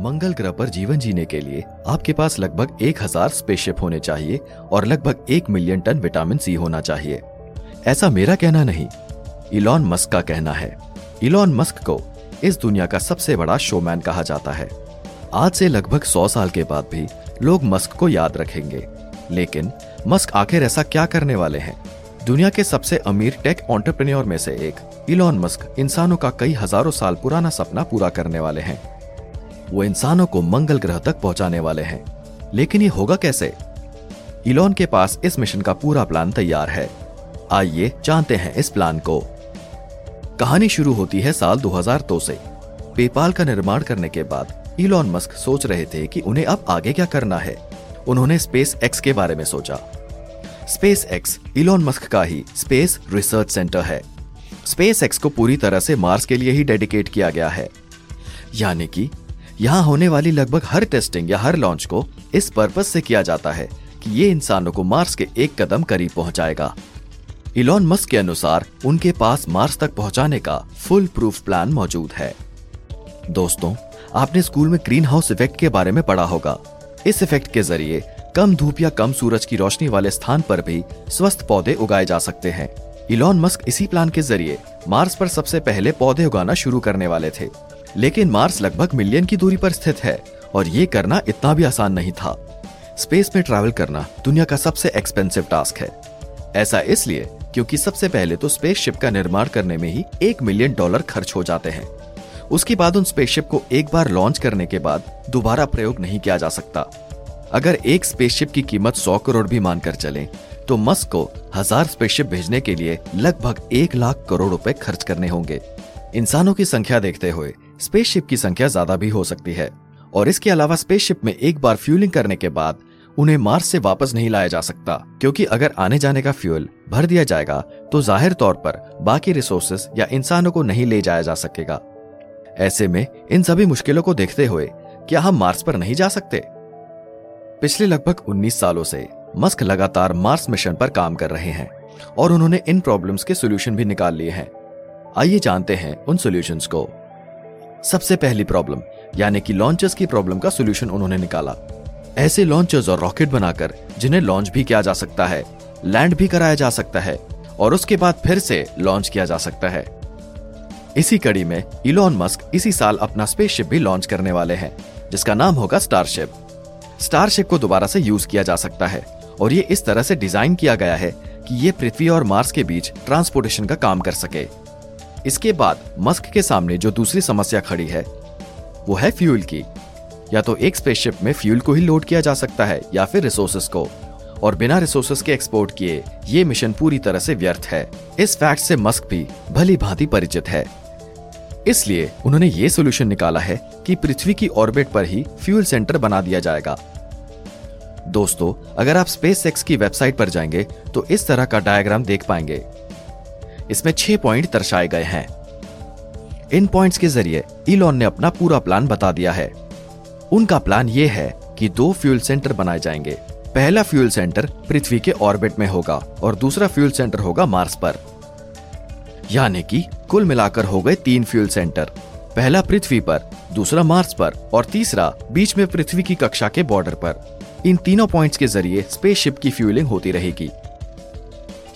मंगल ग्रह पर जीवन जीने के लिए आपके पास लगभग एक हज़ार स्पेसशिप होने चाहिए और लगभग एक मिलियन टन विटामिन सी होना चाहिए। ऐसा मेरा कहना नहीं। इलॉन मस्क का कहना है। इलॉन मस्क को इस दुनिया का सबसे बड़ा शोमैन कहा जाता है। आज से लगभग सौ साल के बाद भी लोग मस्क को याद रखेंगे। लेकिन मस्क आखिर ऐसा क्या करने वाले हैं? दुनिया के सबसे अमीर टेक ऑन्टरप्रेन्योर में से एक इलॉन मस्क इंसानों का कई हज़ारों साल पुराना सपना पूरा करने वाले हैं। वो इंसानों को मंगल ग्रह तक पहुँचाने वाले हैं। लेकिन ये होगा कैसे? इलॉन के पास इस मिशन का पूरा प्लान तैयार है। आइए जानते हैं इस प्लान को। कहानी शुरू होती है साल 2002 से। पेपाल का निर्माण करने के बाद इलॉन मस्क सोच रहे थे कि उन्हें अब आगे क्या करना है। उन्होंने स्पेस एक्स के बारे में सोचा। स्पेस एक्स इलॉन मस्क का ही स्पेस रिसर्च सेंटर है। स्पेस एक्स को पूरी तरह से मार्स के लिए ही डेडिकेट किया गया है। यानी कि यहाँ होने वाली लगभग हर टेस्टिंग या हर लॉन्च को इस पर्पज से किया जाता है कि ये इंसानों को मार्स के एक कदम करीब पहुंचाएगा। इलॉन मस्क के अनुसार उनके पास मार्स तक पहुँचाने का फुल प्रूफ प्लान मौजूद है। दोस्तों, आपने स्कूल में ग्रीन हाउस इफ़ेक्ट के बारे में पढ़ा होगा। इस इफ़ेक्ट के ज़रिए कम धूप या कम सूरज की रोशनी वाले स्थान पर भी स्वस्थ पौधे उगाए जा सकते हैं। इलॉन मस्क इसी प्लान के ज़रिए मार्स पर सबसे पहले पौधे उगाना शुरू करने वाले थे। लेकिन मार्स लगभग मिलियन की दूरी पर स्थित है और ये करना इतना भी आसान नहीं था। स्पेस में ट्रैवल करना दुनिया का सबसे एक्सपेंसिव टास्क है। ऐसा इसलिए क्योंकि सबसे पहले तो स्पेसशिप का निर्माण करने में ही एक मिलियन डॉलर खर्च हो जाते हैं। उसके बाद उन स्पेसशिप को एक बार लॉन्च करने के बाद दोबारा प्रयोग नहीं किया जा सकता। अगर एक स्पेसशिप की कीमत सौ करोड़ भी मानकर चले तो मस्क को हज़ार स्पेसशिप भेजने के लिए लगभग एक लाख करोड़ रुपए खर्च करने होंगे। इंसानों की संख्या देखते हुए स्पेसशिप की संख्या ज़्यादा भी हो सकती है, और इसके अलावा स्पेसशिप में एक बार फ्यूलिंग करने के बाद उन्हें मार्स से वापस नहीं लाया जा सकता, क्योंकि अगर आने जाने का फ्यूल भर दिया जाएगा तो ज़ाहिर तौर पर बाकी रिसोर्सेस या इंसानों को नहीं ले जाया जा सकेगा। ऐसे में इन सभी मुश्किलों को देखते हुए क्या हम मार्स पर नहीं जा सकते? पिछले लगभग 19 सालों से मस्क लगातार मार्स मिशन पर काम कर रहे हैं, और उन्होंने इन प्रॉब्लम्स के सोल्यूशन भी निकाल लिए हैं। आइए जानते हैं उन सॉल्यूशंस को। सबसे पहली प्रॉब्लम यानी कि लॉन्चर्स की प्रॉब्लम का सोल्यूशन उन्होंने निकाला। ऐसे लॉन्चर्स और रॉकेट बनाकर, जिन्हें लॉन्च भी किया जा सकता है लैंड भी कराया जा सकता है, और उसके बाद फिर से लॉन्च किया जा सकता है। इसी कड़ी में इलॉन मस्क इसी साल अपना स्पेसशिप भी लॉन्च करने वाले हैं, जिसका नाम होगा स्टारशिप स्टारशिप को दोबारा से यूज़ किया जा सकता है, और ये इस तरह से डिज़ाइन किया गया है कि ये पृथ्वी और मार्स के बीच ट्रांसपोर्टेशन का काम कर सके। इसके बाद मस्क के सामने जो दूसरी समस्या खड़ी है, वो है फ्यूल की। या तो एक स्पेसशिप में फ्यूल को ही लोड किया जा सकता है, या फिर रिसोर्सेस को। और बिना रिसोर्सेस के एक्सपोर्ट किए, ये मिशन पूरी तरह से व्यर्थ है। इस फैक्ट से मस्क भी भली भांति परिचित है। इसलिए उन्होंने ये सोल्यूशन निकाला है कि पृथ्वी की ऑर्बिट पर ही फ्यूल सेंटर बना दिया जाएगा। दोस्तों, अगर आप स्पेस की वेबसाइट पर जाएँगे तो इस तरह का डायग्राम देख पाएँगे। इसमें छह पॉइंट दर्शाए गए हैं। इन पॉइंट्स के ज़रिए इलॉन ने अपना पूरा प्लान बता दिया है। उनका प्लान यह है कि दो फ्यूल सेंटर बनाए जाएँगे। पहला फ्यूल सेंटर पृथ्वी के ऑर्बिट में होगा और दूसरा फ्यूल सेंटर होगा मार्स पर। यानी कि कुल मिलाकर हो गए तीन फ्यूल सेंटर पहला पृथ्वी पर, दूसरा मार्स पर और तीसरा बीच में पृथ्वी की कक्षा के बॉर्डर पर। इन तीनों पॉइंट्स के ज़रिए स्पेसशिप की फ्यूलिंग होती रहेगी।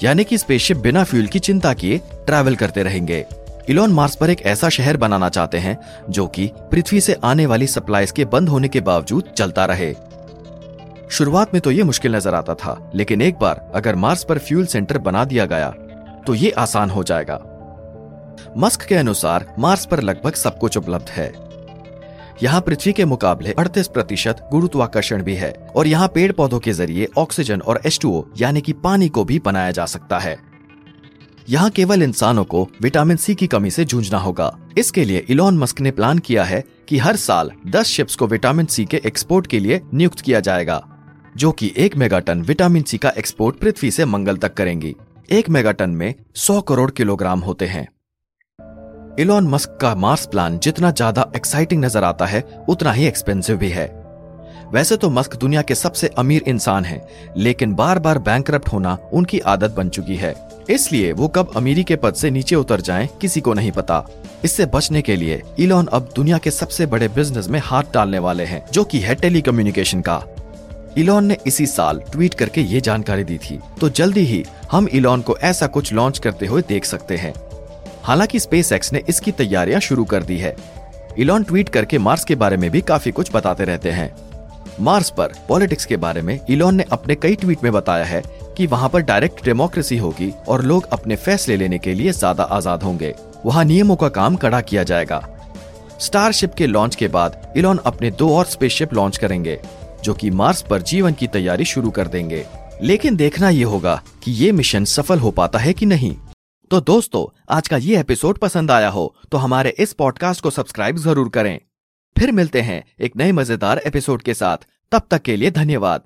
यानी कि स्पेसशिप बिना फ्यूल की चिंता किए ट्रैवल करते रहेंगे। इलोन मार्स पर एक ऐसा शहर बनाना चाहते हैं, जो कि पृथ्वी से आने वाली सप्लाईज के बंद होने के बावजूद चलता रहे। शुरुआत में तो ये मुश्किल नज़र आता था, लेकिन एक बार अगर मार्स पर फ्यूल सेंटर बना दिया गया तो ये आसान हो जाएगा। मस्क के अनुसार मार्स पर लगभग सब कुछ उपलब्ध है। यहाँ पृथ्वी के मुकाबले 38 प्रतिशत गुरुत्वाकर्षण भी है और यहाँ पेड़ पौधों के ज़रिए ऑक्सीजन और एच यानी कि पानी को भी बनाया जा सकता है। यहाँ केवल इंसानों को विटामिन सी की कमी से जूझना होगा। इसके लिए इलॉन मस्क ने प्लान किया है कि हर साल 10 शिप्स को विटामिन सी के एक्सपोर्ट के लिए नियुक्त किया जाएगा, जो कि एक मेगाटन विटामिन सी का एक्सपोर्ट पृथ्वी से मंगल तक करेंगी। एक मेगाटन में 100 करोड़ किलोग्राम होते हैं। इलॉन मस्क का मार्स प्लान जितना ज़्यादा एक्साइटिंग नज़र आता है उतना ही एक्सपेंसिव भी है। वैसे तो मस्क दुनिया के सबसे अमीर इंसान हैं, लेकिन बार बार बैंक होना उनकी आदत बन चुकी है। इसलिए वो कब अमीरी के पद से नीचे उतर जाएँ किसी को नहीं पता। इससे बचने के लिए इलॉन अब दुनिया के सबसे बड़े बिज़नेस में हाथ डालने वाले हैं जो कि है टेलीकम्युनिकेशन का। इलॉन ने इसी साल ट्वीट करके ये जानकारी दी थी। तो जल्दी ही हम इलॉन को ऐसा कुछ लॉन्च करते हुए देख सकते हैं। हालाँकि स्पेस एक्स ने इसकी तैयारियाँ शुरू कर दी है। इलॉन ट्वीट करके मार्स के बारे में भी काफ़ी कुछ बताते रहते हैं। मार्स पर पॉलिटिक्स के बारे में इलॉन ने अपने कई ट्वीट में बताया है कि वहाँ पर डायरेक्ट डेमोक्रेसी होगी और लोग अपने फैसले लेने के लिए ज़्यादा आज़ाद होंगे। वहाँ नियमों का काम कड़ा किया जाएगा। स्टारशिप के लॉन्च के बाद इलॉन अपने दो और स्पेसशिप लॉन्च करेंगे, जो कि मार्स पर जीवन की तैयारी शुरू कर देंगे। लेकिन देखना ये होगा कि ये मिशन सफल हो पाता है कि नहीं। तो दोस्तों, आज का ये एपिसोड पसंद आया हो तो हमारे इस पॉडकास्ट को सब्सक्राइब ज़रूर करें। फिर मिलते हैं एक नए मज़ेदार एपिसोड के साथ। तब तक के लिए धन्यवाद।